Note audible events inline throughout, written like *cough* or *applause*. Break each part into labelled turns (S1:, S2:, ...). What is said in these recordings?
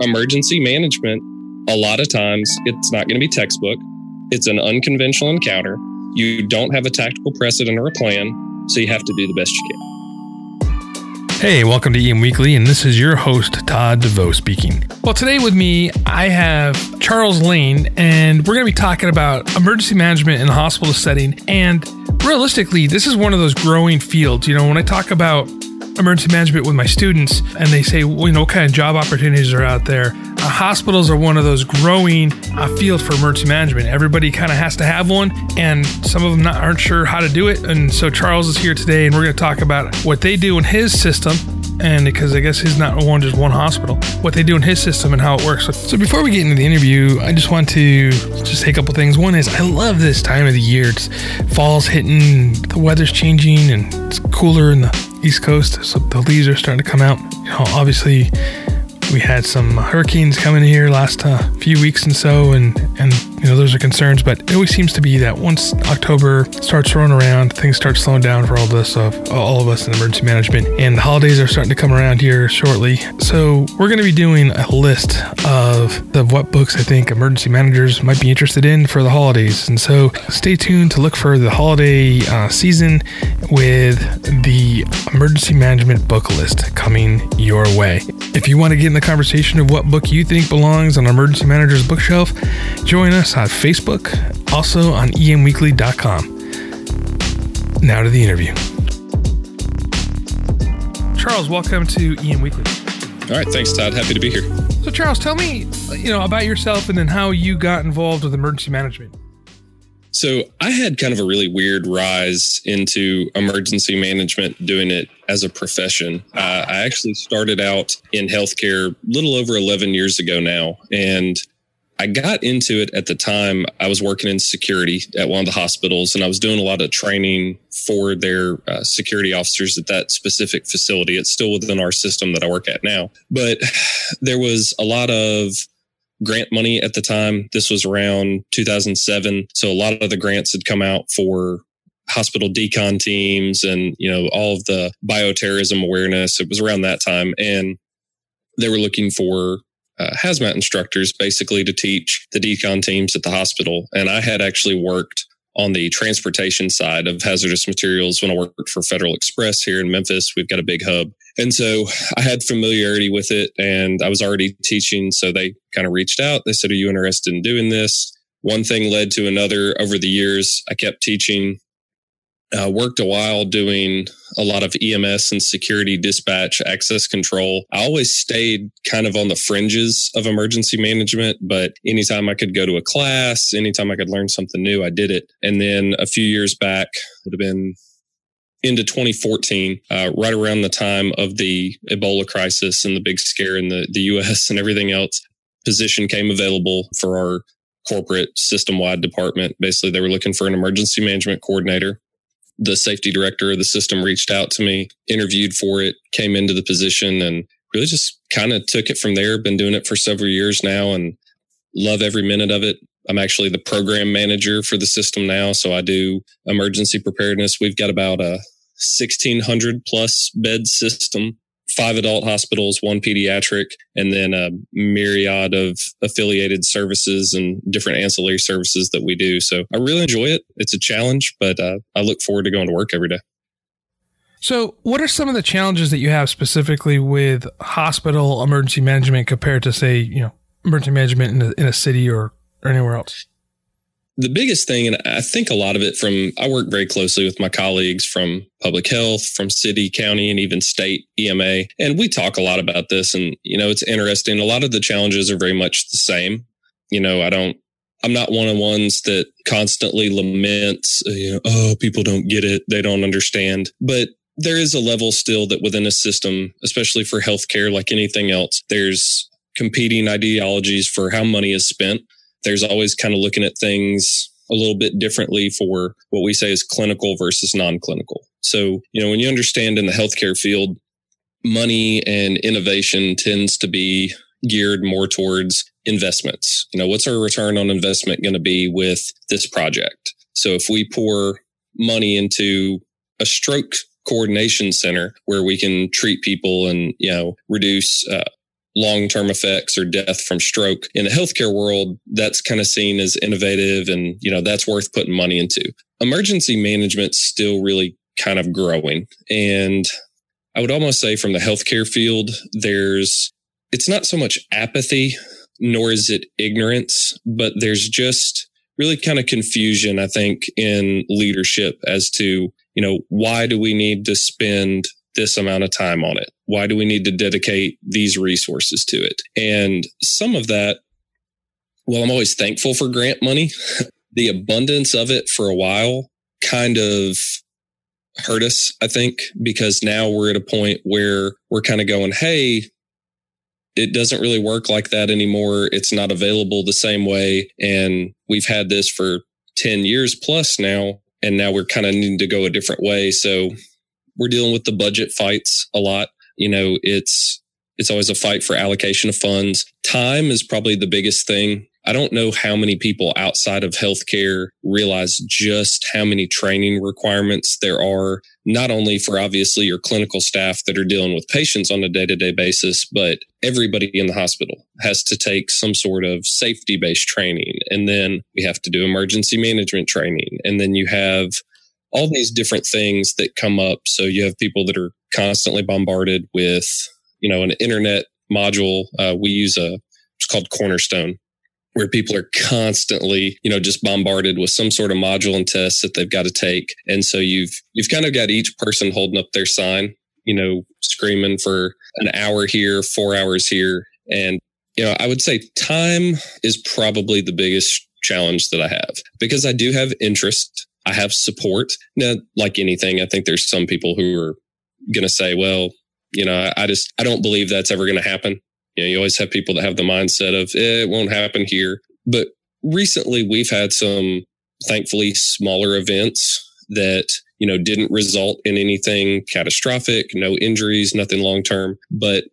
S1: Emergency management, a lot of times it's not going to be textbook. It's an unconventional encounter. You don't have a tactical precedent or a plan, so you have to do the best you can.
S2: Hey, welcome to EM Weekly, and this is your host, Todd DeVoe speaking. Well, today with me, I have Charles Lane, and we're going to be talking about emergency management in the hospital setting. And realistically, this is one of those growing fields. You know, when I talk about emergency management with my students and they say, well, you know, what kind of job opportunities are out there? Uh, hospitals are one of those growing uh, fields for emergency management. Everybody kind of has to have one, and some of them not, aren't sure how to do it. And so Charles is here today, and we're going to talk about what they do in his system. And because I guess he's not one just one hospital, what they do in his system and how it works. So, before we get into the interview, I just want to just say a couple things. One is I love this time of the year. It's fall's hitting, the weather's changing, and it's cooler in the East Coast, so the leaves are starting to come out. You know, obviously, we had some hurricanes coming here last uh, few weeks and so, and and you know those are concerns. But it always seems to be that once October starts rolling around, things start slowing down for all of us, uh, all of us in emergency management, and the holidays are starting to come around here shortly. So we're going to be doing a list of the what books I think emergency managers might be interested in for the holidays, and so stay tuned to look for the holiday uh, season with the emergency management book list coming your way. If you want to get in the conversation of what book you think belongs on emergency manager's bookshelf, join us on Facebook, also on emweekly.com. Now to the interview. Charles, welcome to EM Weekly.
S1: All right, thanks, Todd. Happy to be here.
S2: So, Charles, tell me, you know, about yourself and then how you got involved with emergency management.
S1: So, I had kind of a really weird rise into emergency management, doing it as a profession. Uh, I actually started out in healthcare a little over 11 years ago now, and I got into it at the time I was working in security at one of the hospitals and I was doing a lot of training for their uh, security officers at that specific facility. It's still within our system that I work at now, but *sighs* there was a lot of grant money at the time. This was around 2007. So a lot of the grants had come out for hospital decon teams and, you know, all of the bioterrorism awareness. It was around that time and they were looking for uh, hazmat instructors basically to teach the decon teams at the hospital. And I had actually worked on the transportation side of hazardous materials when I worked for Federal Express here in Memphis. We've got a big hub. And so I had familiarity with it and I was already teaching. So they kind of reached out. They said, Are you interested in doing this? One thing led to another over the years. I kept teaching uh, worked a while doing a lot of EMS and security dispatch access control. I always stayed kind of on the fringes of emergency management, but anytime I could go to a class, anytime I could learn something new, I did it. And then a few years back, would have been into 2014, uh, right around the time of the Ebola crisis and the big scare in the, the US and everything else, position came available for our corporate system wide department. Basically, they were looking for an emergency management coordinator the safety director of the system reached out to me, interviewed for it, came into the position and really just kind of took it from there. Been doing it for several years now and love every minute of it. I'm actually the program manager for the system now. So I do emergency preparedness. We've got about a 1600 plus bed system five adult hospitals, one pediatric, and then a myriad of affiliated services and different ancillary services that we do. So I really enjoy it. It's a challenge, but uh, I look forward to going to work every day.
S2: So, what are some of the challenges that you have specifically with hospital emergency management compared to, say, you know, emergency management in a, in a city or, or anywhere else?
S1: The biggest thing, and I think a lot of it from, I work very closely with my colleagues from public health, from city, county, and even state EMA. And we talk a lot about this. And, you know, it's interesting. A lot of the challenges are very much the same. You know, I don't, I'm not one of ones that constantly laments, uh, you know, oh, people don't get it. They don't understand. But there is a level still that within a system, especially for healthcare, like anything else, there's competing ideologies for how money is spent. There's always kind of looking at things a little bit differently for what we say is clinical versus non-clinical. So, you know, when you understand in the healthcare field, money and innovation tends to be geared more towards investments. You know, what's our return on investment going to be with this project? So if we pour money into a stroke coordination center where we can treat people and, you know, reduce uh, long-term effects or death from stroke in the healthcare world, that's kind of seen as innovative and, you know, that's worth putting money into. Emergency management's still really kind of growing. And I would almost say from the healthcare field, there's, it's not so much apathy, nor is it ignorance, but there's just really kind of confusion, I think, in leadership as to, you know, why do we need to spend this amount of time on it? Why do we need to dedicate these resources to it? And some of that, well, I'm always thankful for grant money. *laughs* the abundance of it for a while kind of hurt us, I think, because now we're at a point where we're kind of going, Hey, it doesn't really work like that anymore. It's not available the same way. And we've had this for 10 years plus now. And now we're kind of needing to go a different way. So we're dealing with the budget fights a lot. You know, it's, it's always a fight for allocation of funds. Time is probably the biggest thing. I don't know how many people outside of healthcare realize just how many training requirements there are, not only for obviously your clinical staff that are dealing with patients on a day to day basis, but everybody in the hospital has to take some sort of safety based training. And then we have to do emergency management training. And then you have all these different things that come up. So you have people that are constantly bombarded with, you know, an internet module. Uh, we use a, it's called Cornerstone where people are constantly, you know, just bombarded with some sort of module and test that they've got to take. And so you've, you've kind of got each person holding up their sign, you know, screaming for an hour here, four hours here. And, you know, I would say time is probably the biggest challenge that I have because I do have interest. I have support. Now, like anything, I think there's some people who are going to say, well, you know, I just, I don't believe that's ever going to happen. You know, you always have people that have the mindset of eh, it won't happen here. But recently we've had some thankfully smaller events that, you know, didn't result in anything catastrophic, no injuries, nothing long term, but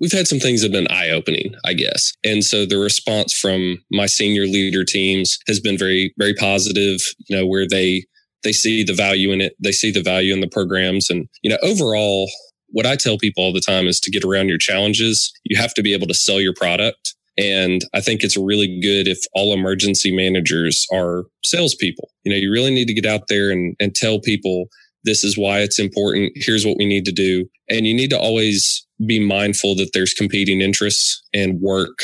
S1: we've had some things that have been eye opening, I guess. And so the response from my senior leader teams has been very, very positive, you know, where they, they see the value in it. They see the value in the programs. And, you know, overall, what I tell people all the time is to get around your challenges, you have to be able to sell your product. And I think it's really good if all emergency managers are salespeople. You know, you really need to get out there and, and tell people this is why it's important. Here's what we need to do. And you need to always be mindful that there's competing interests and work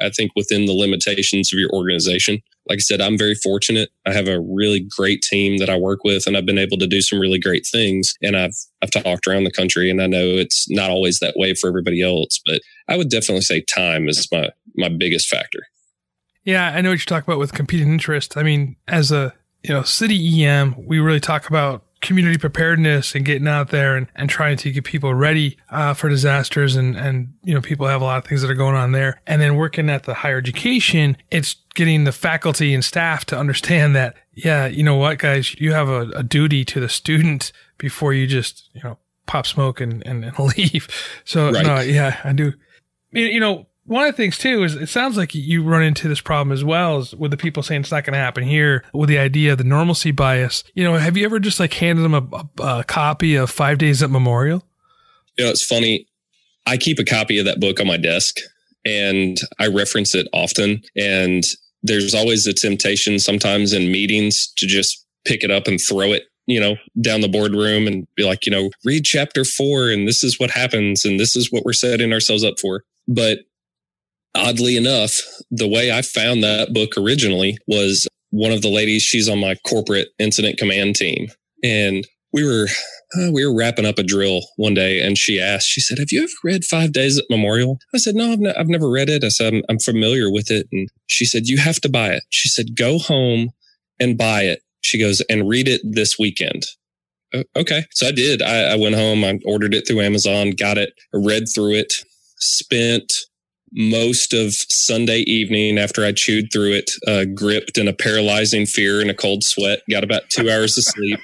S1: I think within the limitations of your organization. Like I said, I'm very fortunate. I have a really great team that I work with and I've been able to do some really great things. And I've, I've talked around the country and I know it's not always that way for everybody else, but I would definitely say time is my, my biggest factor.
S2: Yeah. I know what you talk about with competing interest. I mean, as a, you know, city EM, we really talk about community preparedness and getting out there and, and trying to get people ready uh, for disasters and and you know people have a lot of things that are going on there. And then working at the higher education it's getting the faculty and staff to understand that yeah you know what guys you have a, a duty to the student before you just you know pop smoke and and, and *laughs* leave. So right. no yeah i do. You know one of the things too is it sounds like you run into this problem as well with the people saying it's not going to happen here with the idea of the normalcy bias. You know, have you ever just like handed them a, a, a copy of Five Days at Memorial?
S1: You know, it's funny. I keep a copy of that book on my desk and I reference it often. And there's always a temptation sometimes in meetings to just pick it up and throw it you know, down the boardroom and be like, you know, read chapter four and this is what happens and this is what we're setting ourselves up for. But oddly enough, the way I found that book originally was one of the ladies, she's on my corporate incident command team. And we were, uh, we were wrapping up a drill one day and she asked, she said, have you ever read Five Days at Memorial? I said, no, I've, ne- I've never read it. I said, I'm, I'm familiar with it. And she said, you have to buy it. She said, go home and buy it. She goes and read it this weekend. okay. So I did. I, I went home, I ordered it through Amazon, got it, read through it, spent most of Sunday evening after I chewed through it, uh, gripped in a paralyzing fear and a cold sweat, got about two hours of sleep,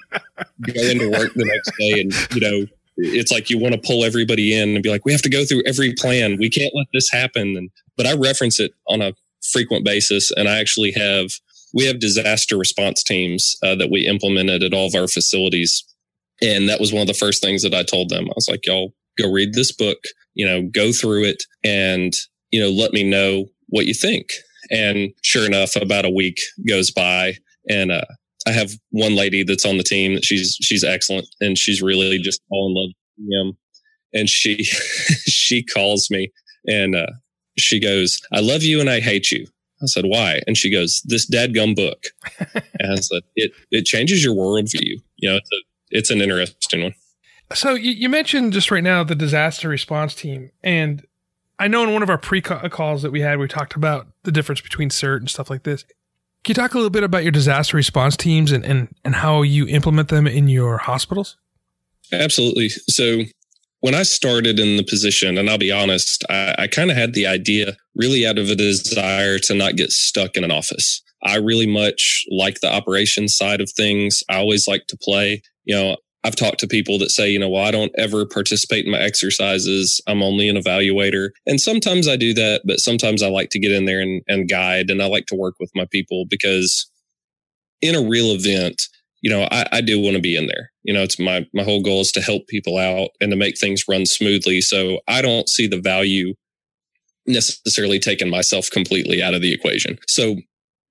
S1: go into work the next day. And, you know, it's like you want to pull everybody in and be like, we have to go through every plan. We can't let this happen. And, but I reference it on a frequent basis. And I actually have, we have disaster response teams uh, that we implemented at all of our facilities. And that was one of the first things that I told them. I was like, y'all go read this book, you know, go through it and you know, let me know what you think. And sure enough, about a week goes by and, uh, I have one lady that's on the team that she's, she's excellent and she's really just all in love with him. And she, *laughs* she calls me and, uh, she goes, I love you and I hate you. I said, why? And she goes, this dadgum book. *laughs* and I said, it, it changes your worldview. You know, it's a, it's an interesting one.
S2: So you, you mentioned just right now the disaster response team and I know in one of our pre calls that we had, we talked about the difference between CERT and stuff like this. Can you talk a little bit about your disaster response teams and, and, and how you implement them in your hospitals?
S1: Absolutely. So when I started in the position, and I'll be honest, I, I kind of had the idea really out of a desire to not get stuck in an office. I really much like the operations side of things. I always like to play. You know, I've talked to people that say, you know, well, I don't ever participate in my exercises. I'm only an evaluator. And sometimes I do that, but sometimes I like to get in there and, and guide and I like to work with my people because in a real event, you know, I, I do want to be in there. You know, it's my, my whole goal is to help people out and to make things run smoothly. So I don't see the value necessarily taking myself completely out of the equation. So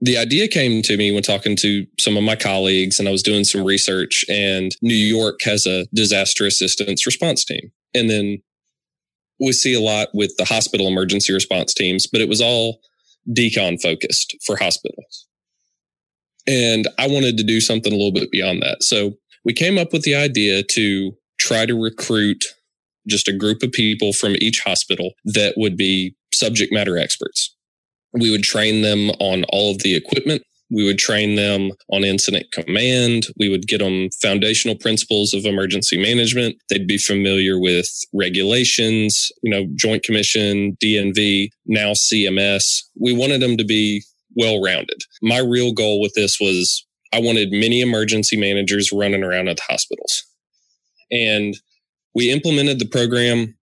S1: the idea came to me when talking to some of my colleagues and I was doing some research and New York has a disaster assistance response team. And then we see a lot with the hospital emergency response teams, but it was all decon focused for hospitals. And I wanted to do something a little bit beyond that. So we came up with the idea to try to recruit just a group of people from each hospital that would be subject matter experts. We would train them on all of the equipment. We would train them on incident command. We would get them foundational principles of emergency management. They'd be familiar with regulations, you know, Joint Commission, DNV, now CMS. We wanted them to be well rounded. My real goal with this was I wanted many emergency managers running around at the hospitals. And we implemented the program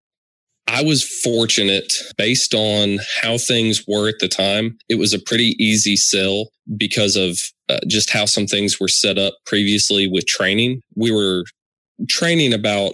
S1: I was fortunate based on how things were at the time. It was a pretty easy sell because of uh, just how some things were set up previously with training. We were training about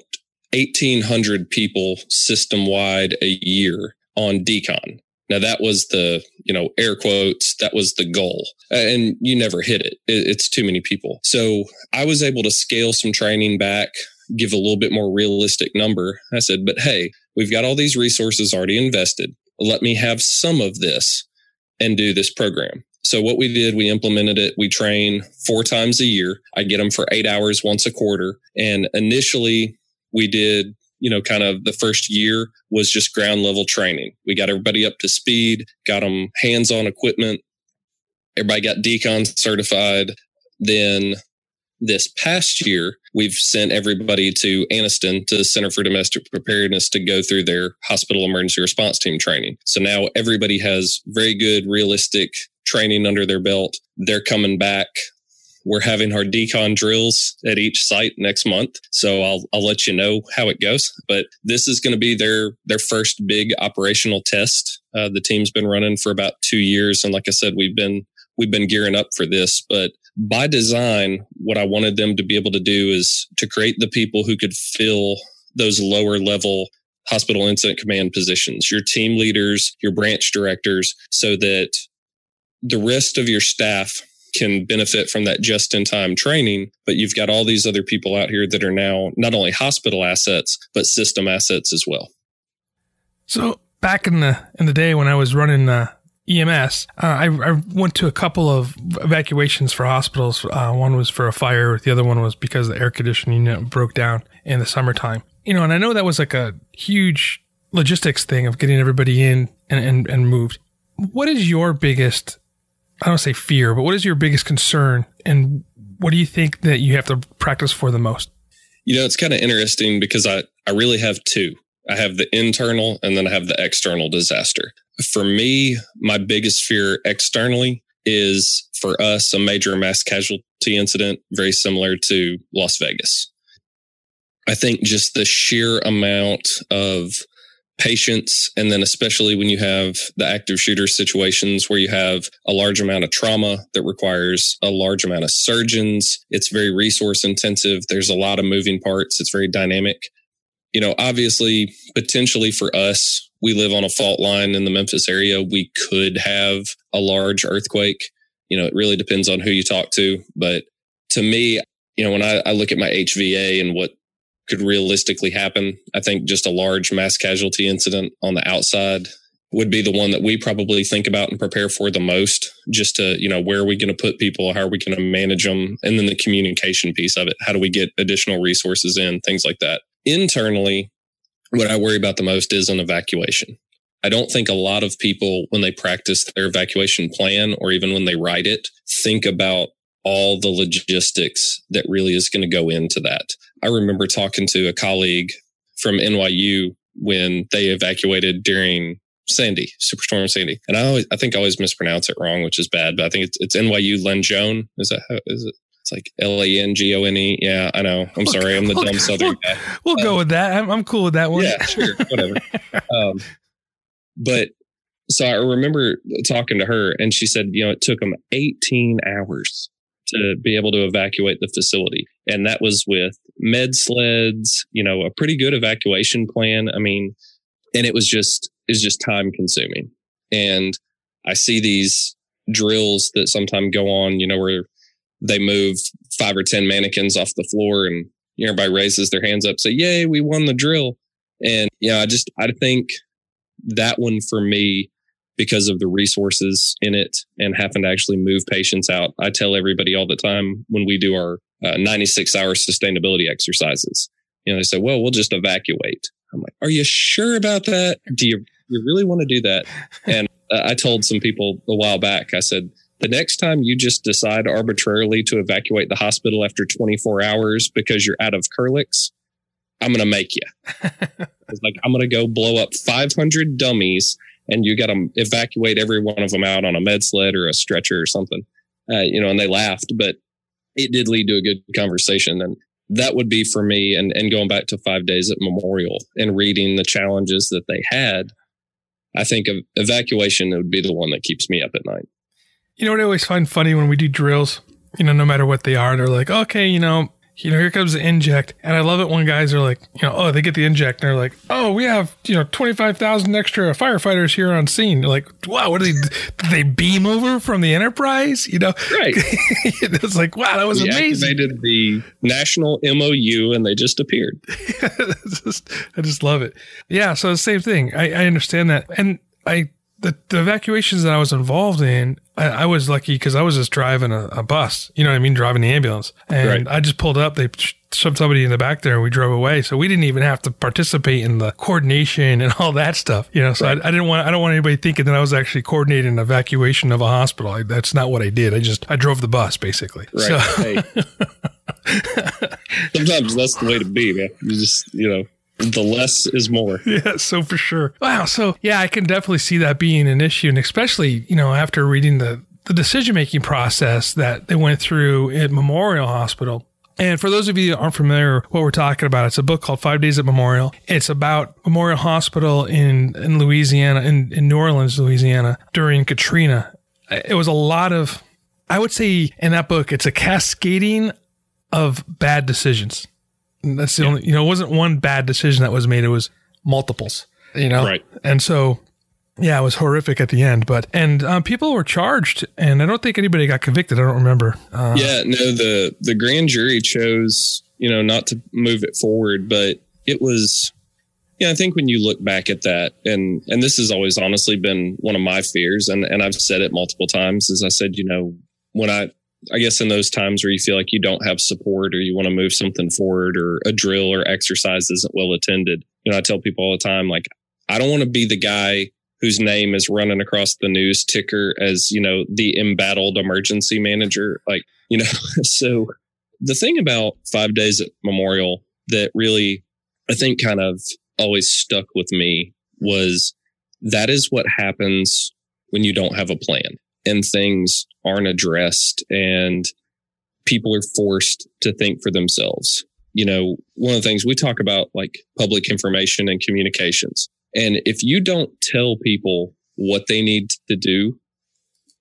S1: 1800 people system wide a year on decon. Now that was the, you know, air quotes, that was the goal. And you never hit it. It's too many people. So I was able to scale some training back give a little bit more realistic number. I said, but hey, we've got all these resources already invested. Let me have some of this and do this program. So what we did, we implemented it. We train four times a year. I get them for eight hours once a quarter. And initially we did, you know, kind of the first year was just ground level training. We got everybody up to speed, got them hands on equipment. Everybody got decon certified. Then this past year, we've sent everybody to Anniston to the Center for Domestic Preparedness to go through their hospital emergency response team training. So now everybody has very good, realistic training under their belt. They're coming back. We're having our decon drills at each site next month. So I'll, I'll let you know how it goes. But this is going to be their, their first big operational test. Uh, the team's been running for about two years. And like I said, we've been, we've been gearing up for this, but by design, what I wanted them to be able to do is to create the people who could fill those lower level hospital incident command positions, your team leaders, your branch directors, so that the rest of your staff can benefit from that just in time training. But you've got all these other people out here that are now not only hospital assets, but system assets as well.
S2: So back in the in the day when I was running uh, EMS. Uh, I, I, went to a couple of evacuations for hospitals. Uh, one was for a fire. The other one was because the air conditioning unit broke down in the summertime. You know, and I know that was like a huge logistics thing of getting everybody in and, and, and moved. What is your biggest, I don't say fear, but what is your biggest concern? And what do you think that you have to practice for the most?
S1: You know, it's kind of interesting because I, I really have two. I have the internal and then I have the external disaster. For me, my biggest fear externally is for us a major mass casualty incident, very similar to Las Vegas. I think just the sheer amount of patients, and then especially when you have the active shooter situations where you have a large amount of trauma that requires a large amount of surgeons, it's very resource intensive. There's a lot of moving parts. It's very dynamic. You know, obviously, potentially for us, we live on a fault line in the Memphis area. We could have a large earthquake. You know, it really depends on who you talk to. But to me, you know, when I, I look at my HVA and what could realistically happen. I think just a large mass casualty incident on the outside would be the one that we probably think about and prepare for the most just to you know where are we going to put people how are we going to manage them and then the communication piece of it how do we get additional resources in things like that internally what i worry about the most is an evacuation i don't think a lot of people when they practice their evacuation plan or even when they write it think about all the logistics that really is going to go into that. I remember talking to a colleague from NYU when they evacuated during Sandy, Superstorm Sandy. And I always, I think I always mispronounce it wrong, which is bad, but I think it's, it's NYU Langone. Is that how, is it? It's like L A N G O N E. Yeah, I know. I'm sorry. I'm the dumb Southern guy.
S2: We'll um, go with that. I'm, I'm cool with that one.
S1: Yeah, sure. Whatever. *laughs* um, but so I remember talking to her and she said, you know, it took them 18 hours to be able to evacuate the facility. And that was with med sleds, you know, a pretty good evacuation plan. I mean, and it was just, is just time consuming. And I see these drills that sometimes go on, you know, where they move five or 10 mannequins off the floor and everybody raises their hands up, say, yay, we won the drill. And, you know, I just, I think that one for me because of the resources in it and having to actually move patients out. I tell everybody all the time when we do our uh, 96 hour sustainability exercises, you know, they say, well, we'll just evacuate. I'm like, are you sure about that? Do you, you really want to do that? And uh, I told some people a while back, I said, the next time you just decide arbitrarily to evacuate the hospital after 24 hours because you're out of Kerlix, I'm going to make you. *laughs* it's like, I'm going to go blow up 500 dummies and you got to evacuate every one of them out on a med sled or a stretcher or something. Uh, you know, and they laughed, but it did lead to a good conversation. And that would be for me. And, and going back to five days at Memorial and reading the challenges that they had, I think evacuation would be the one that keeps me up at night.
S2: You know what I always find funny when we do drills, you know, no matter what they are, they're like, okay, you know, you know, here comes the inject. And I love it when guys are like, you know, oh, they get the inject and they're like, oh, we have, you know, 25,000 extra firefighters here on scene. They're like, wow, what did they, did they beam over from the Enterprise? You know,
S1: right. *laughs*
S2: it's like, wow, that was
S1: we
S2: amazing.
S1: activated the national MOU and they just appeared. *laughs*
S2: just, I just love it. Yeah. So the same thing. I, I understand that. And I, the, the evacuations that I was involved in, I, I was lucky because I was just driving a, a, bus, you know what I mean? Driving the ambulance. And right. I just pulled up, they shoved somebody in the back there and we drove away. So we didn't even have to participate in the coordination and *laughs* all that stuff, you know? So right. I, I, didn't want, I don't want anybody thinking that I was actually coordinating an evacuation of a hospital. I, that's not what I did. I just, I drove the bus basically.
S1: Right. So. Hey. *laughs* Sometimes that's the way to be, man. You just, you know, the less is more. *laughs*
S2: Yeah, so for sure. Wow. So yeah, I can definitely see that being an issue, and especially you know after reading the the decision making process that they went through at Memorial Hospital. And for those of you that aren't familiar what we're talking about, it's a book called Five Days at Memorial. It's about Memorial Hospital in, in Louisiana, in, in New Orleans, Louisiana, during Katrina. It was a lot of, I would say in that book, it's a cascading of bad decisions. That's the yeah. only, you know, it wasn't one bad decision that was made. It was multiples, you know?
S1: Right.
S2: And so, yeah, it was horrific at the end, but, and um, people were charged and I don't think anybody got convicted. I don't remember.
S1: Uh, yeah, no, the, the grand jury chose, you know, not to move it forward, but it was, yeah, I think when you look back at that, and and this has always honestly been one of my fears, and and I've said it multiple times, as I said, you know, when I I guess in those times where you feel like you don't have support or you want to move something forward or a drill or exercise isn't well attended. You know, I tell people all the time, like, I don't want to be the guy whose name is running across the news ticker as, you know, the embattled emergency manager. Like, you know, *laughs* so the thing about five days at Memorial that really, I think kind of always stuck with me was that is what happens when you don't have a plan and things aren't addressed and people are forced to think for themselves. You know, one of the things we talk about like public information and communications. And if you don't tell people what they need to do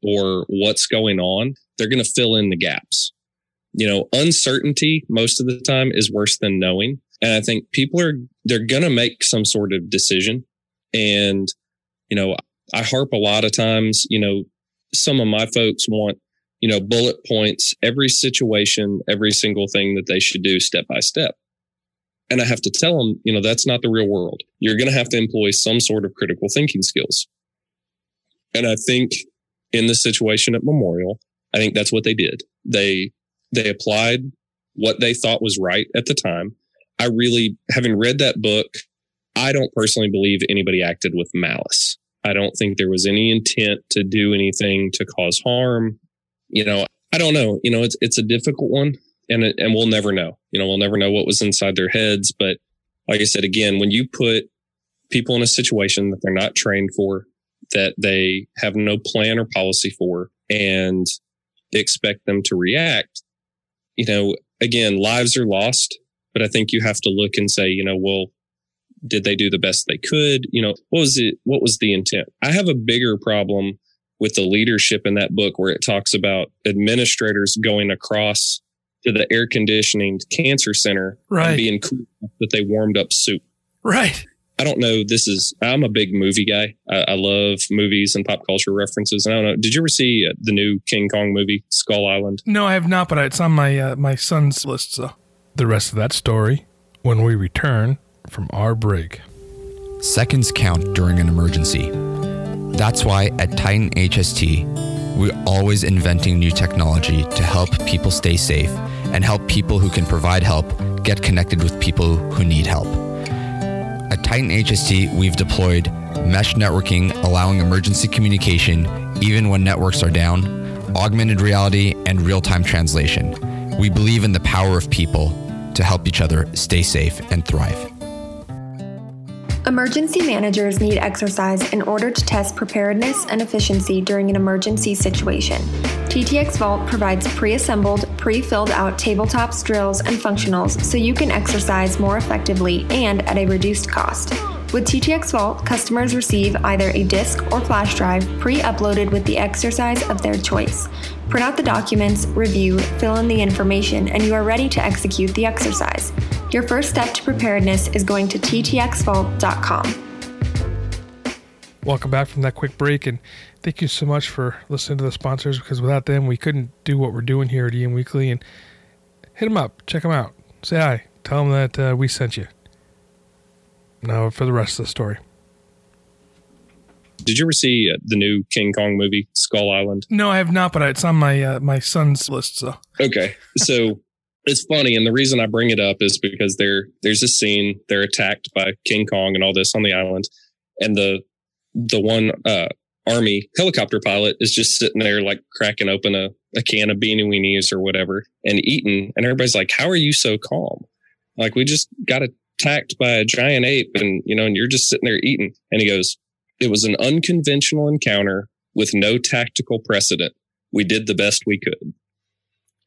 S1: or what's going on, they're going to fill in the gaps. You know, uncertainty most of the time is worse than knowing. And I think people are, they're going to make some sort of decision. And, you know, I harp a lot of times, you know, some of my folks want, you know, bullet points, every situation, every single thing that they should do step by step. And I have to tell them, you know, that's not the real world. You're going to have to employ some sort of critical thinking skills. And I think in the situation at Memorial, I think that's what they did. They, they applied what they thought was right at the time. I really, having read that book, I don't personally believe anybody acted with malice. I don't think there was any intent to do anything to cause harm. You know, I don't know. You know, it's, it's a difficult one and, and we'll never know. You know, we'll never know what was inside their heads. But like I said, again, when you put people in a situation that they're not trained for, that they have no plan or policy for, and expect them to react, you know, again, lives are lost. But I think you have to look and say, you know, well, did they do the best they could? You know, what was it? What was the intent? I have a bigger problem with the leadership in that book where it talks about administrators going across to the air conditioning cancer center
S2: right. and
S1: being cool that they warmed up soup.
S2: Right.
S1: I don't know. This is, I'm a big movie guy. I, I love movies and pop culture references. And I don't know. Did you ever see uh, the new King Kong movie, Skull Island?
S2: No, I have not, but it's on my, uh, my son's list. So the rest of that story when we return from our break.
S3: Seconds count during an emergency. That's why at Titan HST, we're always inventing new technology to help people stay safe and help people who can provide help get connected with people who need help. At Titan HST, we've deployed mesh networking, allowing emergency communication even when networks are down, augmented reality, and real time translation. We believe in the power of people to help each other stay safe and thrive.
S4: Emergency managers need exercise in order to test preparedness and efficiency during an emergency situation. TTX Vault provides pre assembled, pre filled out tabletops, drills, and functionals so you can exercise more effectively and at a reduced cost. With TTX Vault, customers receive either a disk or flash drive pre uploaded with the exercise of their choice. Print out the documents, review, fill in the information, and you are ready to execute the exercise. Your first step to preparedness is going to ttxvault.com.
S2: Welcome back from that quick break, and thank you so much for listening to the sponsors because without them, we couldn't do what we're doing here at EM Weekly. And hit them up, check them out, say hi, tell them that uh, we sent you. Now for the rest of the story.
S1: Did you ever see uh, the new King Kong movie, Skull Island?
S2: No, I have not, but it's on my uh, my son's list. So
S1: okay, so it's funny, and the reason I bring it up is because there there's a scene they're attacked by King Kong and all this on the island, and the the one uh, army helicopter pilot is just sitting there like cracking open a, a can of beanie weenies or whatever and eating, and everybody's like, "How are you so calm? Like we just got attacked by a giant ape, and you know, and you're just sitting there eating." And he goes, "It was an unconventional encounter with no tactical precedent. We did the best we could."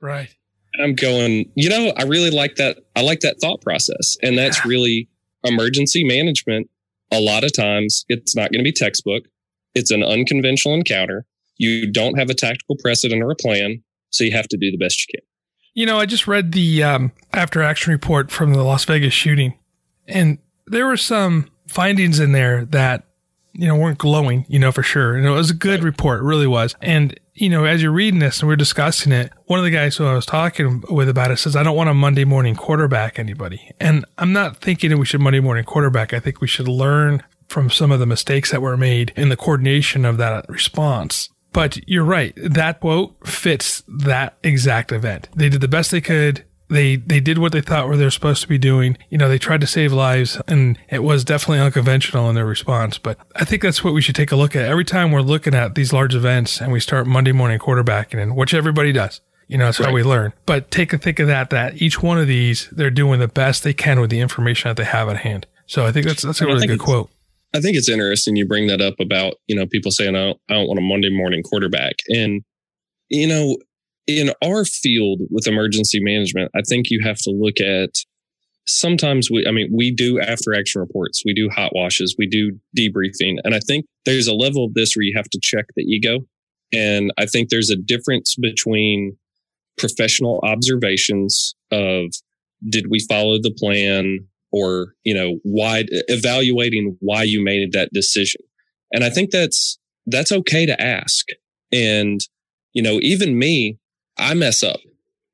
S2: Right.
S1: I'm going, you know, I really like that. I like that thought process. And that's really emergency management. A lot of times it's not going to be textbook. It's an unconventional encounter. You don't have a tactical precedent or a plan. So you have to do the best you can.
S2: You know, I just read the um, after action report from the Las Vegas shooting, and there were some findings in there that, you know, weren't glowing, you know, for sure. And it was a good report, it really was. And you know, as you're reading this and we're discussing it, one of the guys who I was talking with about it says, I don't want a Monday morning quarterback anybody. And I'm not thinking that we should Monday morning quarterback. I think we should learn from some of the mistakes that were made in the coordination of that response. But you're right. That quote fits that exact event. They did the best they could they they did what they thought were they're supposed to be doing. You know, they tried to save lives, and it was definitely unconventional in their response. But I think that's what we should take a look at every time we're looking at these large events and we start Monday morning quarterbacking, and which everybody does. You know, that's right. how we learn. But take a think of that, that each one of these, they're doing the best they can with the information that they have at hand. So I think that's, that's a really good quote.
S1: I think it's interesting you bring that up about, you know, people saying, I don't, I don't want a Monday morning quarterback. And, you know, in our field with emergency management, I think you have to look at sometimes we, I mean, we do after action reports, we do hot washes, we do debriefing. And I think there's a level of this where you have to check the ego. And I think there's a difference between professional observations of did we follow the plan or, you know, why evaluating why you made that decision. And I think that's, that's okay to ask. And, you know, even me, I mess up,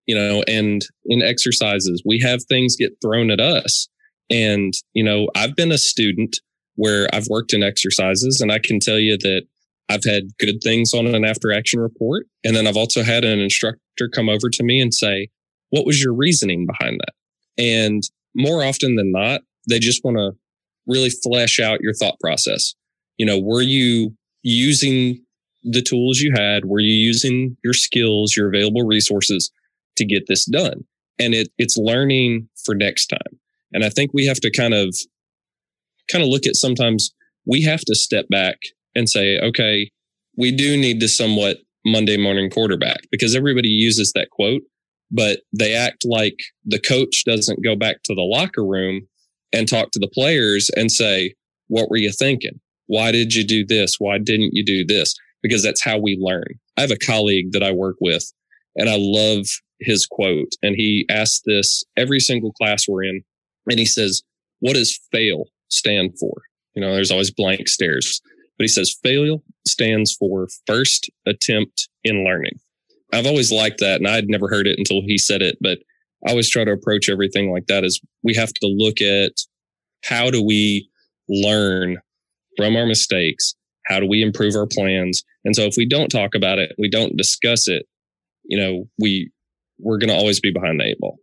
S1: you know, and in exercises, we have things get thrown at us. And, you know, I've been a student where I've worked in exercises and I can tell you that I've had good things on an after action report. And then I've also had an instructor come over to me and say, what was your reasoning behind that? And more often than not, they just want to really flesh out your thought process. You know, were you using the tools you had? Were you using your skills, your available resources to get this done? And it, it's learning for next time. And I think we have to kind of, kind of look at sometimes we have to step back and say, okay, we do need to somewhat Monday morning quarterback because everybody uses that quote, but they act like the coach doesn't go back to the locker room and talk to the players and say, what were you thinking? Why did you do this? Why didn't you do this? Because that's how we learn. I have a colleague that I work with and I love his quote. And he asks this every single class we're in. And he says, what does fail stand for? You know, there's always blank stares. But he says failure stands for first attempt in learning. I've always liked that and I'd never heard it until he said it, but I always try to approach everything like that is we have to look at how do we learn from our mistakes? How do we improve our plans? And so if we don't talk about it, we don't discuss it, you know, we, we're going to always be behind the eight ball.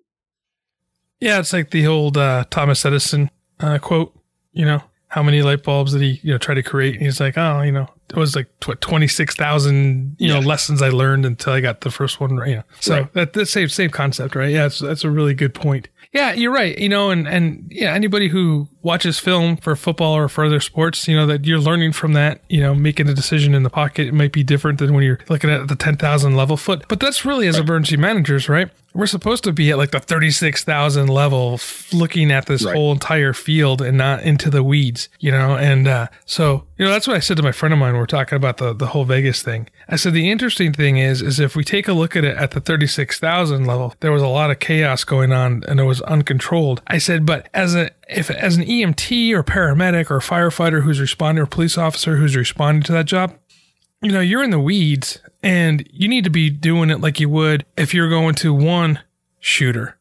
S2: Yeah. It's like the old, uh, Thomas Edison, uh, quote, you know, how many light bulbs did he, you know, try to create? And he's like, oh, you know, it was like what twenty six thousand, you yeah. know, lessons I learned until I got the first one. Right. Know, so right. that the same same concept, right? Yeah, that's that's a really good point. Yeah, you're right. You know, and and yeah, anybody who watches film for football or for other sports, you know, that you're learning from that. You know, making a decision in the pocket it might be different than when you're looking at the ten thousand level foot. But that's really as emergency managers, right? We're supposed to be at like the thirty six thousand level, looking at this right. whole entire field and not into the weeds. You know, and uh, so you know that's what I said to my friend of mine. We we're talking about the the whole Vegas thing. I said the interesting thing is is if we take a look at it at the thirty six thousand level, there was a lot of chaos going on and it was uncontrolled. I said, but as a if as an EMT or paramedic or firefighter who's responding or police officer who's responding to that job, you know, you're in the weeds and you need to be doing it like you would if you're going to one shooter.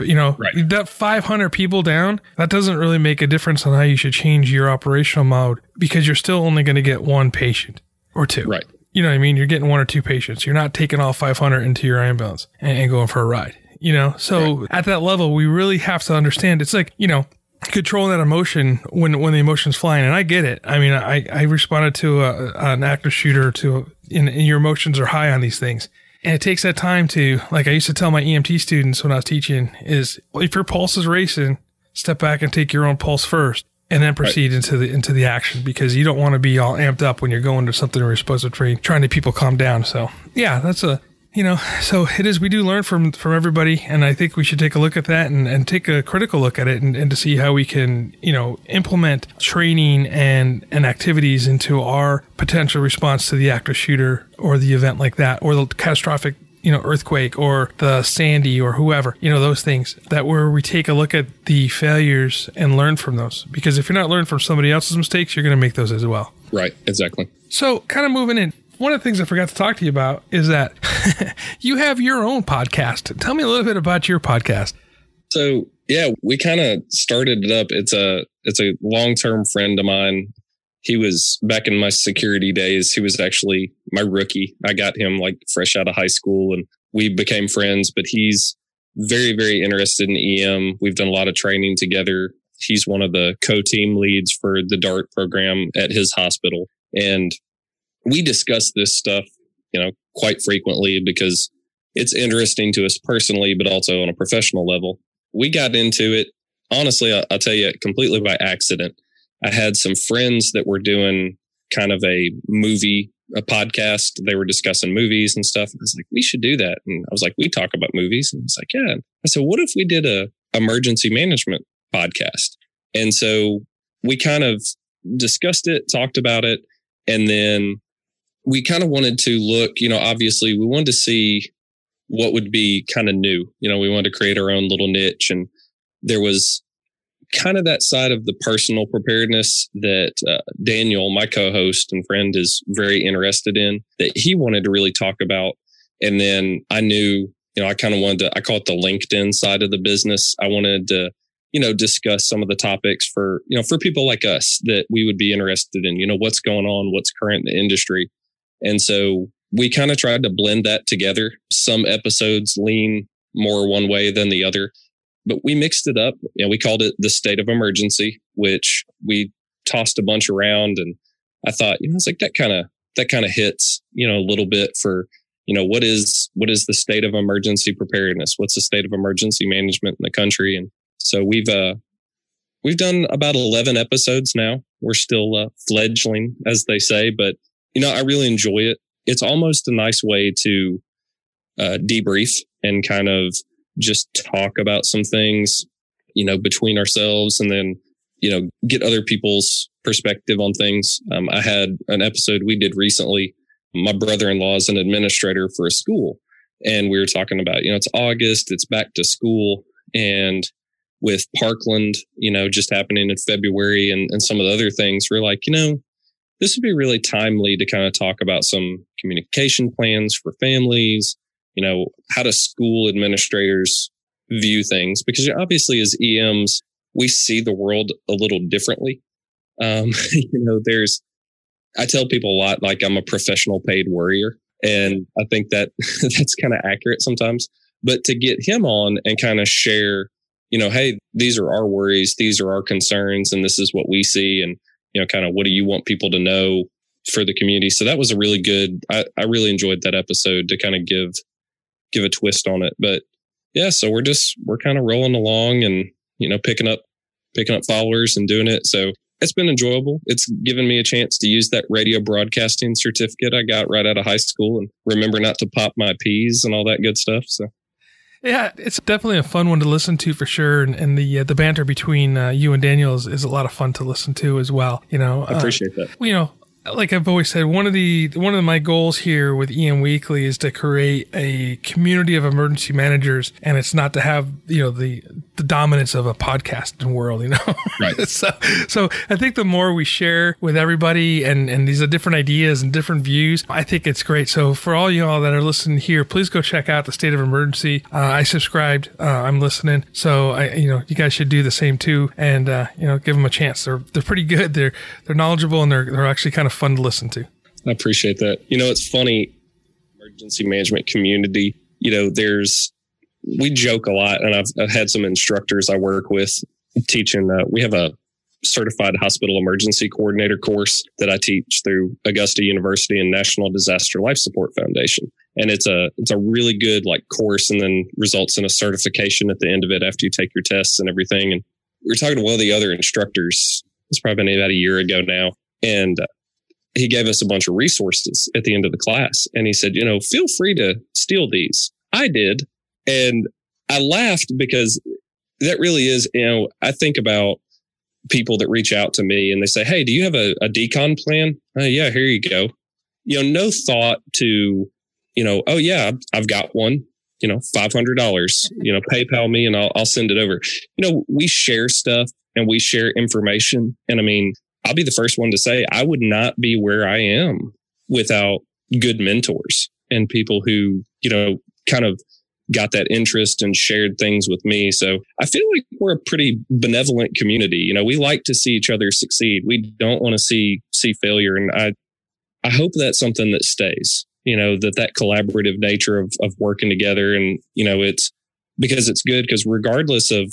S2: You know, right. that 500 people down, that doesn't really make a difference on how you should change your operational mode because you're still only going to get one patient or two.
S1: Right.
S2: You know what I mean? You're getting one or two patients. You're not taking all 500 into your ambulance and, going for a ride you know so right. at that level we really have to understand it's like you know controlling that emotion when when the emotion's flying and i get it i mean i i responded to a, an active shooter to and, and your emotions are high on these things and it takes that time to like i used to tell my emt students when i was teaching is well, if your pulse is racing step back and take your own pulse first and then proceed right. into the into the action because you don't want to be all amped up when you're going to something where you're supposed to train trying to people calm down so yeah that's a you know, so it is. We do learn from from everybody, and I think we should take a look at that and, and take a critical look at it, and, and to see how we can, you know, implement training and and activities into our potential response to the active shooter or the event like that, or the catastrophic you know, earthquake or the Sandy or whoever, you know, those things that where we take a look at the failures and learn from those. Because if you're not learning from somebody else's mistakes, you're going to make those as well.
S1: Right. Exactly.
S2: So kind of moving in, one of the things I forgot to talk to you about is that *laughs* *laughs* you have your own podcast. Tell me a little bit about your podcast.
S1: So yeah, we kind of started it up. It's a it's a long term friend of mine. He was back in my security days. He was actually my rookie. I got him like fresh out of high school, and we became friends. But he's very very interested in EM. We've done a lot of training together. He's one of the co team leads for the DART program at his hospital, and we discuss this stuff, you know, quite frequently because it's interesting to us personally, but also on a professional level. We got into it, honestly, I'll, I'll tell you, completely by accident. I had some friends that were doing kind of a movie a podcast. They were discussing movies and stuff. I was like, we should do that. And I was like, we talk about movies. And it's like, yeah. I said, what if we did a emergency management podcast? And so we kind of discussed it, talked about it, and then we kind of wanted to look, you know, obviously we wanted to see what would be kind of new. You know, we wanted to create our own little niche and there was kind of that side of the personal preparedness that uh, Daniel, my co-host and friend, is very interested in that he wanted to really talk about. And then I knew, you know, I kind of wanted to, I call it the LinkedIn side of the business. I wanted to, you know, discuss some of the topics for, you know, for people like us that we would be interested in, you know, what's going on, what's current in the industry. And so we kind of tried to blend that together. Some episodes lean more one way than the other but we mixed it up. You know, we called it the state of emergency, which we tossed a bunch around. And I thought, you know, it's like that kind of, that kind of hits, you know, a little bit for, you know, what is, what is the state of emergency preparedness? What's the state of emergency management in the country? And so we've, uh, we've done about 11 episodes now. We're still uh, fledgling, as they say, but you know, I really enjoy it. It's almost a nice way to uh, debrief and kind of just talk about some things, you know, between ourselves and then, you know, get other people's perspective on things. Um, I had an episode we did recently. My brother in law is an administrator for a school. And we were talking about, you know, it's August, it's back to school. And with Parkland, you know, just happening in February and, and some of the other things, we're like, you know, this would be really timely to kind of talk about some communication plans for families, you know, how do school administrators view things? Because obviously as EMs, we see the world a little differently. Um, *laughs* you know, there's, I tell people a lot, like I'm a professional paid worrier. And I think that *laughs* that's kind of accurate sometimes, but to get him on and kind of share, you know, Hey, these are our worries. These are our concerns. And this is what we see. And, you know, kind of what do you want people to know for the community? So that was a really good, I, I really enjoyed that episode to kind of give give a twist on it. But yeah, so we're just we're kind of rolling along and you know picking up picking up followers and doing it. So it's been enjoyable. It's given me a chance to use that radio broadcasting certificate I got right out of high school and remember not to pop my peas and all that good stuff. So
S2: yeah, it's definitely a fun one to listen to for sure, and, and the uh, the banter between uh, you and Daniel is, is, a lot of fun to listen to as well. You know,
S1: I appreciate uh, that.
S2: You know, like I've always said, one of the one of my goals here with EM Weekly is to create a community of emergency managers, and it's not to have you know the the dominance of a podcasting world, you know.
S1: Right. *laughs*
S2: so so I think the more we share with everybody, and and these are different ideas and different views, I think it's great. So for all y'all that are listening here, please go check out the state of emergency. Uh, I subscribed. Uh, I'm listening, so I you know you guys should do the same too, and uh, you know give them a chance. They're they're pretty good. They're they're knowledgeable and they're they're actually kind of fun to listen to.
S1: I appreciate that. You know, it's funny, emergency management community, you know, there's, we joke a lot, and I've, I've had some instructors I work with teaching. Uh, we have a certified hospital emergency coordinator course that I teach through Augusta University and National Disaster Life Support Foundation. And it's a, it's a really good like course and then results in a certification at the end of it after you take your tests and everything. And we were talking to one of the other instructors. It's probably been about a year ago now. And he gave us a bunch of resources at the end of the class. And he said, you know, feel free to steal these. I did. And I laughed because that really is, you know, I think about people that reach out to me and they say, Hey, do you have a, a decon plan? Uh, yeah, here you go. You know, no thought to, you know, oh yeah, I've got one, you know, $500, you know, PayPal me and I'll, I'll send it over. You know, we share stuff and we share information. And I mean, I'll be the first one to say I would not be where I am without good mentors and people who, you know, kind of got that interest and shared things with me. So I feel like we're a pretty benevolent community. You know, we like to see each other succeed. We don't want to see see failure and I I hope that's something that stays. You know, that that collaborative nature of of working together and, you know, it's because it's good because regardless of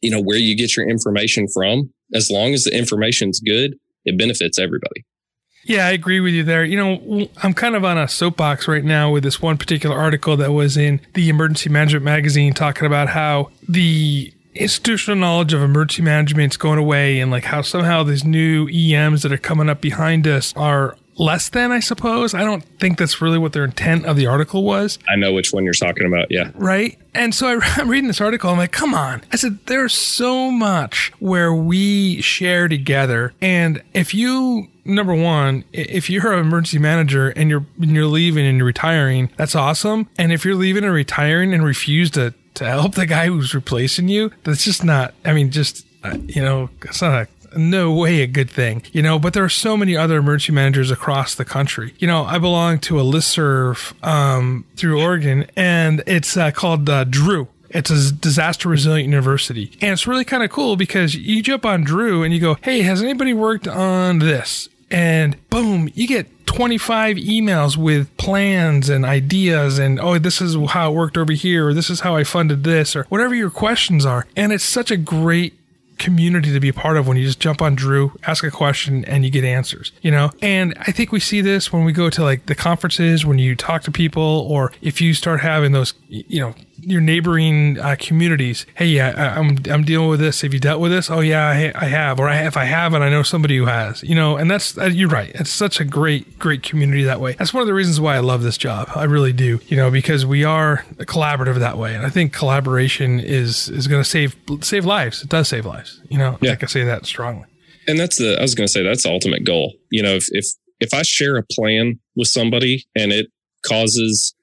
S1: you know where you get your information from as long as the information's good, it benefits everybody.
S2: Yeah, I agree with you there. You know, I'm kind of on a soapbox right now with this one particular article that was in the Emergency Management magazine talking about how the institutional knowledge of emergency management is going away and like how somehow these new EMs that are coming up behind us are less than, I suppose. I don't think that's really what their intent of the article was.
S1: I know which one you're talking about. Yeah.
S2: Right. And so I, *laughs* I'm reading this article. I'm like, come on. I said, there's so much where we share together. And if you, number one, if you're an emergency manager and you're, and you're leaving and you're retiring, that's awesome. And if you're leaving and retiring and refuse to, to help the guy who's replacing you, that's just not, I mean, just, uh, you know, it's not a no way a good thing, you know, but there are so many other emergency managers across the country. You know, I belong to a listserv um, through Oregon and it's uh, called uh, Drew. It's a disaster resilient university. And it's really kind of cool because you jump on Drew and you go, Hey, has anybody worked on this? And boom, you get 25 emails with plans and ideas and, oh, this is how it worked over here, or this is how I funded this, or whatever your questions are. And it's such a great community to be a part of when you just jump on Drew, ask a question, and you get answers, you know? And I think we see this when we go to like the conferences, when you talk to people, or if you start having those, you know, your neighboring uh, communities. Hey, yeah, I, am I'm dealing with this. Have you dealt with this? Oh yeah, I, I have. Or I, if I haven't, I know somebody who has. You know, and that's uh, you're right. It's such a great great community that way. That's one of the reasons why I love this job. I really do. You know, because we are collaborative that way, and I think collaboration is is going to save save lives. It does save lives. You know, yeah. I can say that strongly.
S1: And that's the I was going to say that's the ultimate goal. You know, if if if I share a plan with somebody and it causes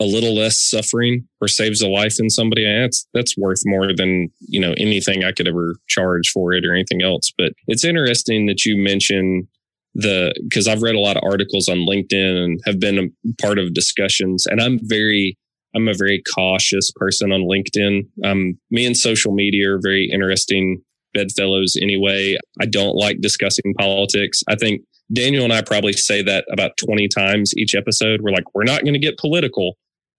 S1: a little less suffering or saves a life in somebody, that's that's worth more than you know anything I could ever charge for it or anything else. But it's interesting that you mention the because I've read a lot of articles on LinkedIn and have been a part of discussions, and I'm very I'm a very cautious person on LinkedIn. Um, me and social media are very interesting bedfellows anyway. I don't like discussing politics. I think Daniel and I probably say that about 20 times each episode. We're like, we're not going to get political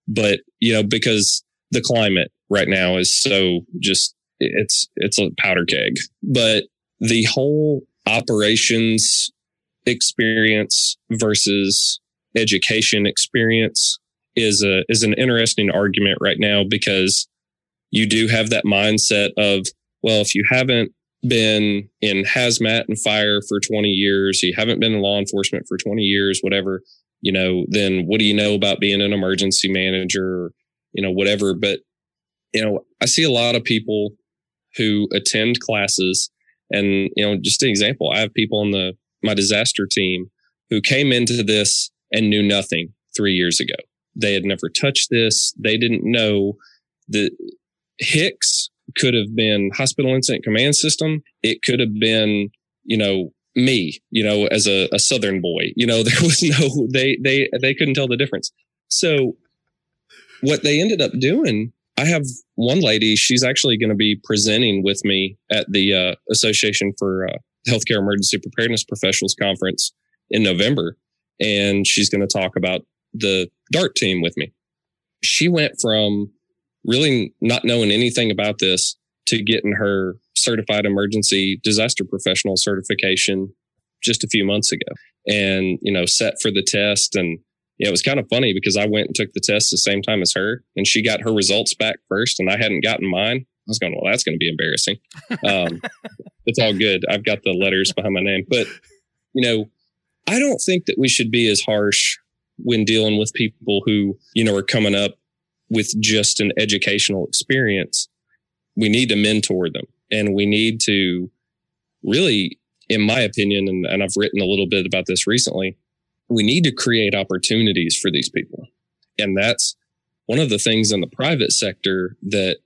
S1: but you know because the climate right now is so just it's it's a powder keg. But the whole operations experience versus education experience is a is an interesting argument right now because you do have that mindset of well if you haven't been in hazmat and fire for 20 years you haven't been in law enforcement for 20 years whatever you know, then what do you know about being an emergency manager, you know, whatever. But, you know, I see a lot of people who attend classes and, you know, just an example, I have people on the, my disaster team who came into this and knew nothing three years ago. They had never touched this. They didn't know that Hicks could have been hospital incident command system. It could have been, you know, me, you know, as a, a Southern boy, you know, *laughs* there was no, they, they, they couldn't tell the difference. So what they ended up doing, I have one lady, she's actually going to be presenting with me at the uh, Association for uh, Healthcare Emergency Preparedness Professionals Conference in November. And she's going to talk about the DART team with me. She went from really not knowing anything about this to getting her certified emergency disaster professional certification just a few months ago and, you know, set for the test. And yeah, it was kind of funny because I went and took the test the same time as her and she got her results back first and I hadn't gotten mine. I was going, well, that's going to be embarrassing. *laughs* Um, it's all good. I've got the letters behind my name, but you know, I don't think that we should be as harsh when dealing with people who, you know, are coming up with just an educational experience. We need to mentor them and we need to really, in my opinion, and, and I've written a little bit about this recently, we need to create opportunities for these people. And that's one of the things in the private sector that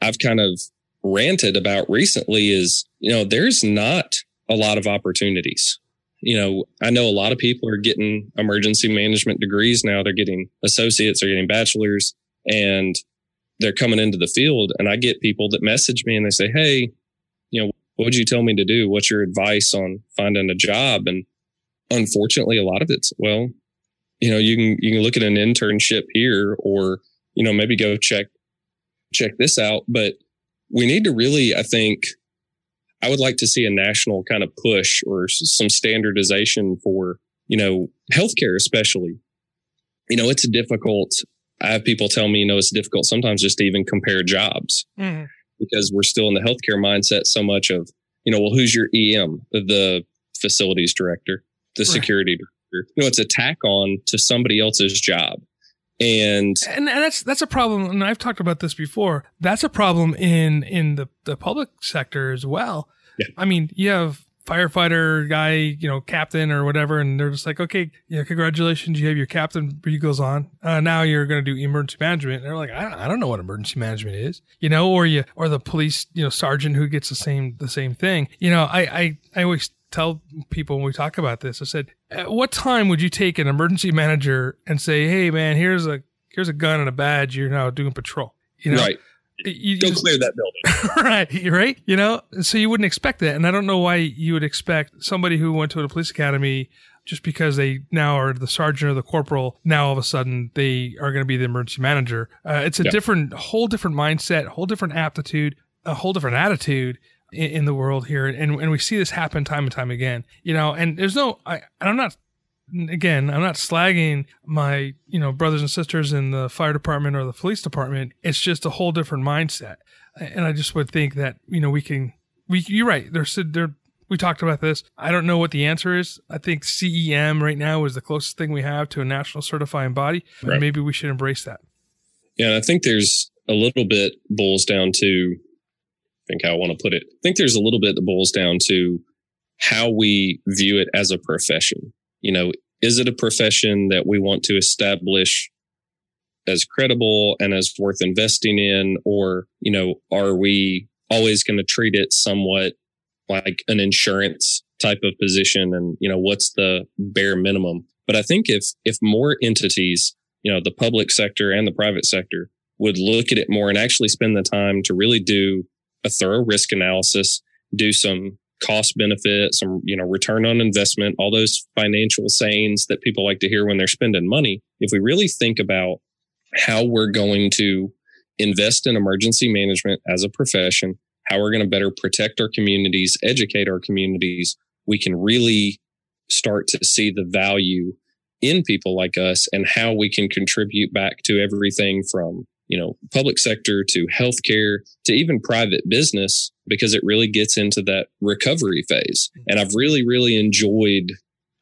S1: I've kind of ranted about recently is, you know, there's not a lot of opportunities. You know, I know a lot of people are getting emergency management degrees now. They're getting associates, they're getting bachelors, and they're coming into the field and I get people that message me and they say, Hey, you know, what would you tell me to do? What's your advice on finding a job? And unfortunately, a lot of it's, well, you know, you can, you can look at an internship here or, you know, maybe go check, check this out. But we need to really, I think, I would like to see a national kind of push or some standardization for, you know, healthcare, especially. You know, it's difficult. I have people tell me, you know, it's difficult sometimes just to even compare jobs mm. because we're still in the healthcare mindset so much of, you know, well, who's your EM, the facilities director, the right. security director? You know, it's a tack on to somebody else's job. And,
S2: and and that's that's a problem and I've talked about this before. That's a problem in in the the public sector as well. Yeah. I mean, you have firefighter guy, you know, captain or whatever, and they're just like, okay, yeah, congratulations, you have your captain goes on. Uh, now you're going to do emergency management. And they're like, I don't, I don't know what emergency management is, you know, or you, or the police, you know, sergeant who gets the same, the same thing. You know, I, I, I always tell people when we talk about this, I said, at what time would you take an emergency manager and say, Hey man, here's a, here's a gun and a badge. You're now doing patrol, you know?
S1: Right you go clear that building. *laughs*
S2: right, right. You know, so you wouldn't expect that, and I don't know why you would expect somebody who went to a police academy just because they now are the sergeant or the corporal. Now all of a sudden they are going to be the emergency manager. Uh, it's a yeah. different, whole different mindset, whole different aptitude, a whole different attitude in, in the world here, and and we see this happen time and time again. You know, and there's no, I, I'm not again, I'm not slagging my, you know, brothers and sisters in the fire department or the police department. It's just a whole different mindset. And I just would think that, you know, we can, we, you're right. There's, there, we talked about this. I don't know what the answer is. I think CEM right now is the closest thing we have to a national certifying body. Right. maybe we should embrace that.
S1: Yeah. I think there's a little bit boils down to, I think how I want to put it. I think there's a little bit that boils down to how we view it as a profession you know, is it a profession that we want to establish as credible and as worth investing in? Or, you know, are we always going to treat it somewhat like an insurance type of position? And, you know, what's the bare minimum? But I think if, if more entities, you know, the public sector and the private sector would look at it more and actually spend the time to really do a thorough risk analysis, do some cost benefit, some, you know, return on investment, all those financial sayings that people like to hear when they're spending money. If we really think about how we're going to invest in emergency management as a profession, how we're going to better protect our communities, educate our communities, we can really start to see the value in people like us and how we can contribute back to everything from you know, public sector to healthcare to even private business because it really gets into that recovery phase. And I've really, really enjoyed,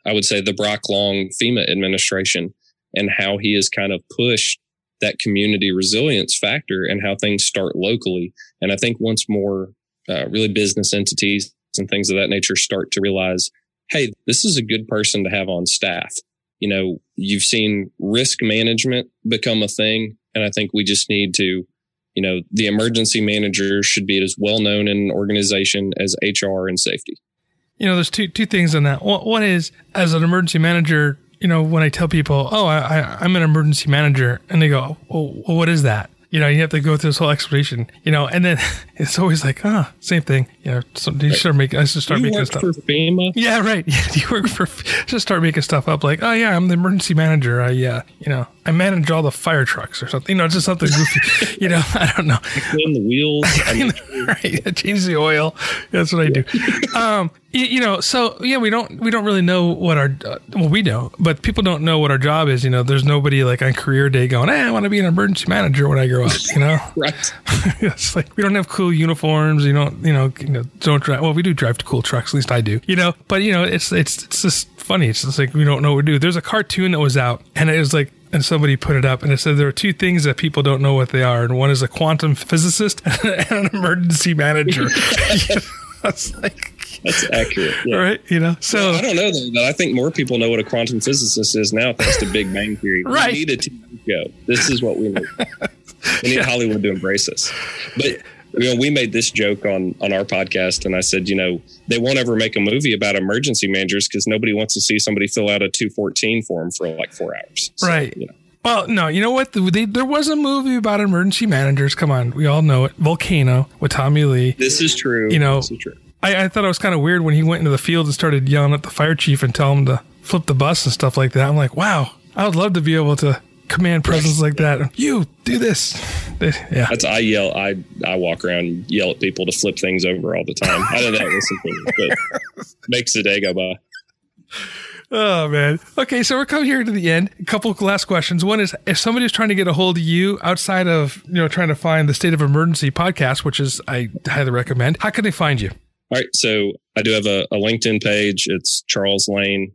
S1: I would say, the Brock Long FEMA administration and how he has kind of pushed that community resilience factor and how things start locally. And I think once more, uh, really business entities and things of that nature start to realize, hey, this is a good person to have on staff. You know, you've seen risk management become a thing and I think we just need to, you know, the emergency manager should be as well known in an organization as HR and safety.
S2: You know, there's two two things on that. One is as an emergency manager, you know, when I tell people, "Oh, I, I am an emergency manager," and they go, "Well, what is that?" You know, you have to go through this whole explanation, you know, and then *laughs* it's always like, ah, oh, same thing. You know, so you start making, I just start
S1: you
S2: making
S1: work
S2: stuff.
S1: for FEMA?
S2: Yeah, right. *laughs* Yeah, you work for, just start making stuff up like, oh yeah, I'm the emergency manager. I, uh, you know, I manage all the fire trucks or something, you know, just something goofy, *laughs* you know, I don't know.
S1: I clean the wheels.
S2: right. I change the oil. That's what I do. um, you, you, know, so yeah, we don't we don't really know what our uh, well we know, but people don't know what our job is. You know, there's nobody like on career day going, "Hey, I want to be an emergency manager when I grow up." You know, *laughs*
S1: right? *laughs*
S2: it's like we don't have cool uniforms. You don't you know, you know don't drive. Well, we do drive to cool trucks. At least I do. You know, but you know, it's it's it's just funny. It's just like we don't know what to do. There's a cartoon that was out, and it was like and somebody put it up and it said there are two things that people don't know what they are and one is a quantum physicist *laughs* and an emergency manager *laughs*
S1: That's like that's accurate,
S2: yeah. right? You know, so
S1: well, I don't know though. But I think more people know what a quantum physicist is now, thanks to Big Bang Theory.
S2: right.
S1: We need a TV show. This is what we need. we need *laughs* yeah. Hollywood to embrace us. But you know, we made this joke on on our podcast, and I said, you know, they won't ever make a movie about emergency managers because nobody wants to see somebody fill out a two fourteen form for like four hours.
S2: So, right. You know. Well, no, you know what? They, there was a movie about emergency managers. Come on, we all know it. Volcano with Tommy Lee.
S1: This is true.
S2: You know,
S1: this is true.
S2: I, I thought it was kind of weird when he went into the field and started yelling at the fire chief and tell him to flip the bus and stuff like that. I'm like, wow, I would love to be able to command presence like that. You do this. yeah.
S1: That's I yell. I I walk around and yell at people to flip things over all the time. I don't know listen but makes the day go by.
S2: Oh man. Okay, so we're coming here to the end. A couple last questions. One is if somebody's trying to get a hold of you outside of, you know, trying to find the State of Emergency podcast, which is I highly recommend, how can they find you?
S1: All right. So I do have a, a LinkedIn page. It's Charles Lane.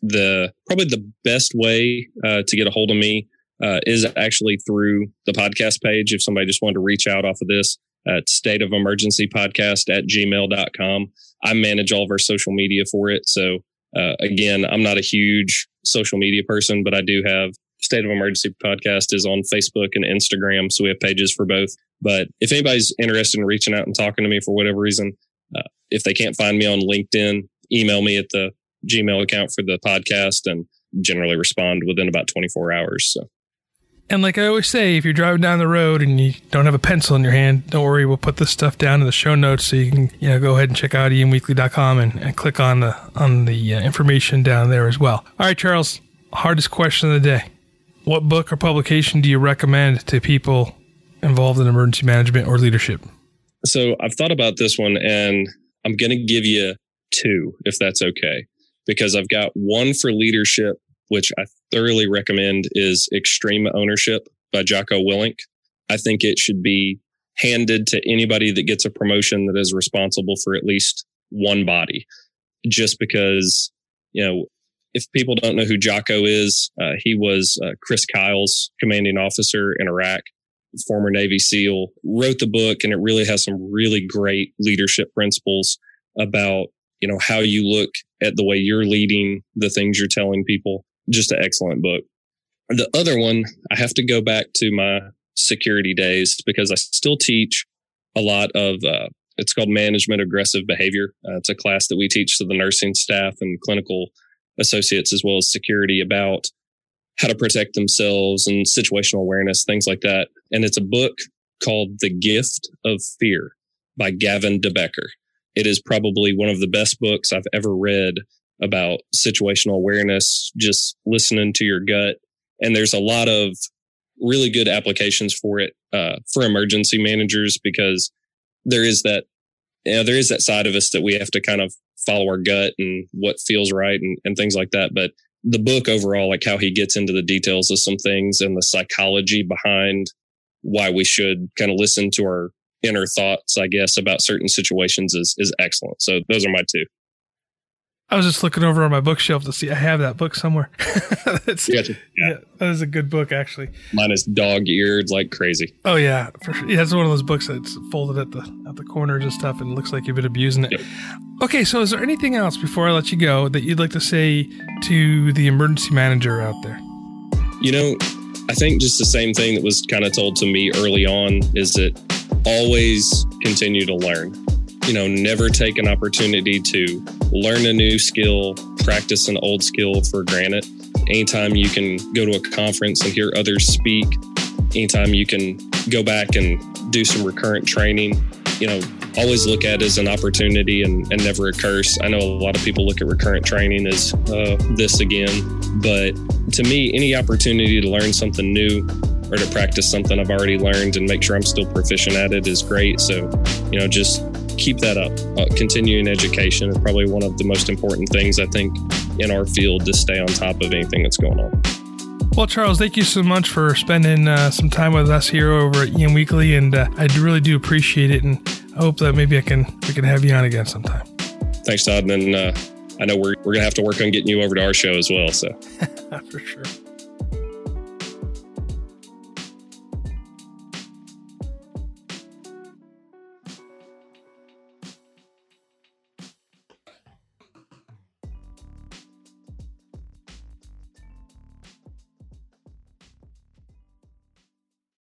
S1: The probably the best way uh, to get a hold of me uh, is actually through the podcast page. If somebody just wanted to reach out off of this, at state of emergency podcast at gmail.com. I manage all of our social media for it. So uh, again, I'm not a huge social media person, but I do have State of Emergency podcast is on Facebook and Instagram. So we have pages for both. But if anybody's interested in reaching out and talking to me for whatever reason, uh, if they can't find me on LinkedIn, email me at the Gmail account for the podcast and generally respond within about 24 hours. So.
S2: And like I always say, if you're driving down the road and you don't have a pencil in your hand, don't worry. We'll put this stuff down in the show notes so you can, you know, go ahead and check out emweekly.com and, and click on the on the uh, information down there as well. All right, Charles. Hardest question of the day: What book or publication do you recommend to people involved in emergency management or leadership?
S1: So I've thought about this one, and I'm going to give you two, if that's okay, because I've got one for leadership which I thoroughly recommend, is Extreme Ownership by Jocko Willink. I think it should be handed to anybody that gets a promotion that is responsible for at least one body. Just because, you know, if people don't know who Jocko is, uh, he was uh, Chris Kyle's commanding officer in Iraq, former Navy SEAL, wrote the book, and it really has some really great leadership principles about, you know, how you look at the way you're leading, the things you're telling people just an excellent book. The other one, I have to go back to my security days because I still teach a lot of, uh, it's called management aggressive behavior. Uh, it's a class that we teach to the nursing staff and clinical associates as well as security about how to protect themselves and situational awareness, things like that. And it's a book called The Gift of Fear by Gavin de Becker. It is probably one of the best books I've ever read about situational awareness, just listening to your gut. And there's a lot of really good applications for it uh, for emergency managers because there is that you know, there is that side of us that we have to kind of follow our gut and what feels right and, and things like that. But the book overall, like how he gets into the details of some things and the psychology behind why we should kind of listen to our inner thoughts, I guess, about certain situations is is excellent. So those are my two.
S2: I was just looking over on my bookshelf to see I have that book somewhere. *laughs* That's,
S1: gotcha.
S2: yeah. yeah. that is a good book actually.
S1: Mine is dog eared like crazy.
S2: Oh yeah, for sure. Yeah, it's one of those books that's folded at the at the corners and stuff, and looks like you've been abusing it. Yep. Okay, so is there anything else before I let you go that you'd like to say to the emergency manager out there?
S1: You know, I think just the same thing that was kind of told to me early on is that always continue to learn you know, never take an opportunity to learn a new skill, practice an old skill for granted. Anytime you can go to a conference and hear others speak, anytime you can go back and do some recurrent training, you know, always look at as an opportunity and, and never a curse. I know a lot of people look at recurrent training as uh, this again, but to me, any opportunity to learn something new or to practice something I've already learned and make sure I'm still proficient at it is great. So, you know, just keep that up. Uh, continuing education is probably one of the most important things I think in our field to stay on top of anything that's going on.
S2: Well, Charles, thank you so much for spending uh, some time with us here over at EM Weekly, and uh, I really do appreciate it. And I hope that maybe I can we can have you on again sometime.
S1: Thanks, Todd. And uh, I know we're we're gonna have to work on getting you over to our show as well. So *laughs*
S2: for sure.